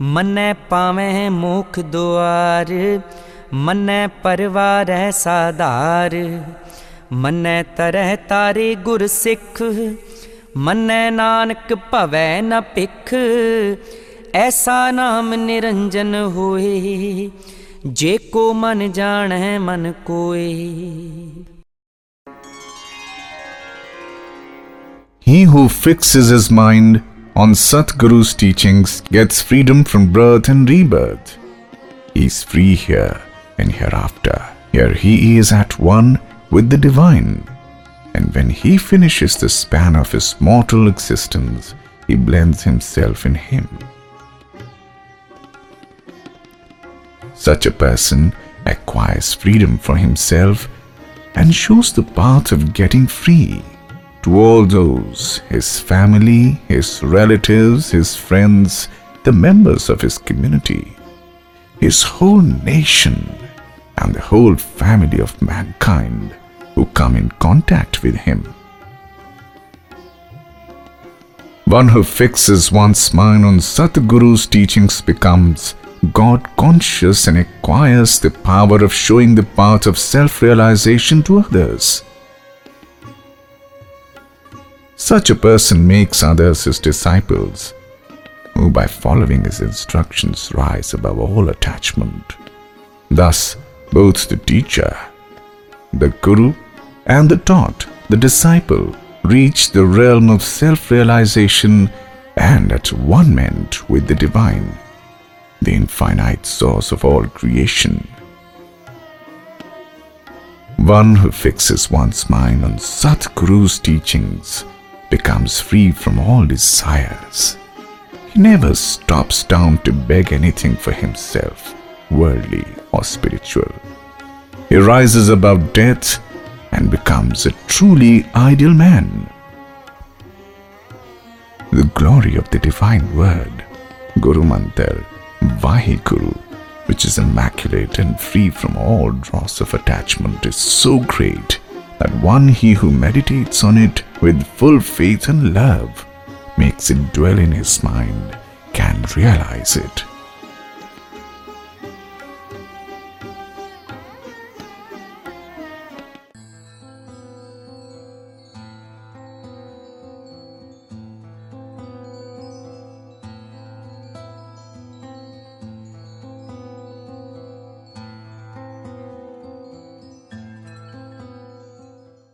मन पावे मुख दुआर मन परवार साधार मन तरह तारे गुरसिख मन नानक भवै न पिख ऐसा नाम निरंजन होए, जे को मन जान है मन कोए। He who fixes his mind on Satguru's teachings gets freedom from birth and rebirth. He is free here and hereafter. Here he is at one with the divine. And when he finishes the span of his mortal existence, he blends himself in him. Such a person acquires freedom for himself and shows the path of getting free to all those, his family, his relatives, his friends, the members of his community, his whole nation, and the whole family of mankind who come in contact with him. One who fixes one's mind on Satguru's teachings becomes God conscious and acquires the power of showing the path of self realization to others. Such a person makes others his disciples, who by following his instructions rise above all attachment. Thus, both the teacher, the guru, and the taught, the disciple, reach the realm of self realization and at one ment with the divine, the infinite source of all creation. One who fixes one's mind on Satguru's teachings becomes free from all desires. He never stops down to beg anything for himself, worldly or spiritual. He rises above death and becomes a truly ideal man. The glory of the divine word, Guru Mantar, Vaheguru, which is immaculate and free from all dross of attachment, is so great that one he who meditates on it with full faith and love makes it dwell in his mind can realize it.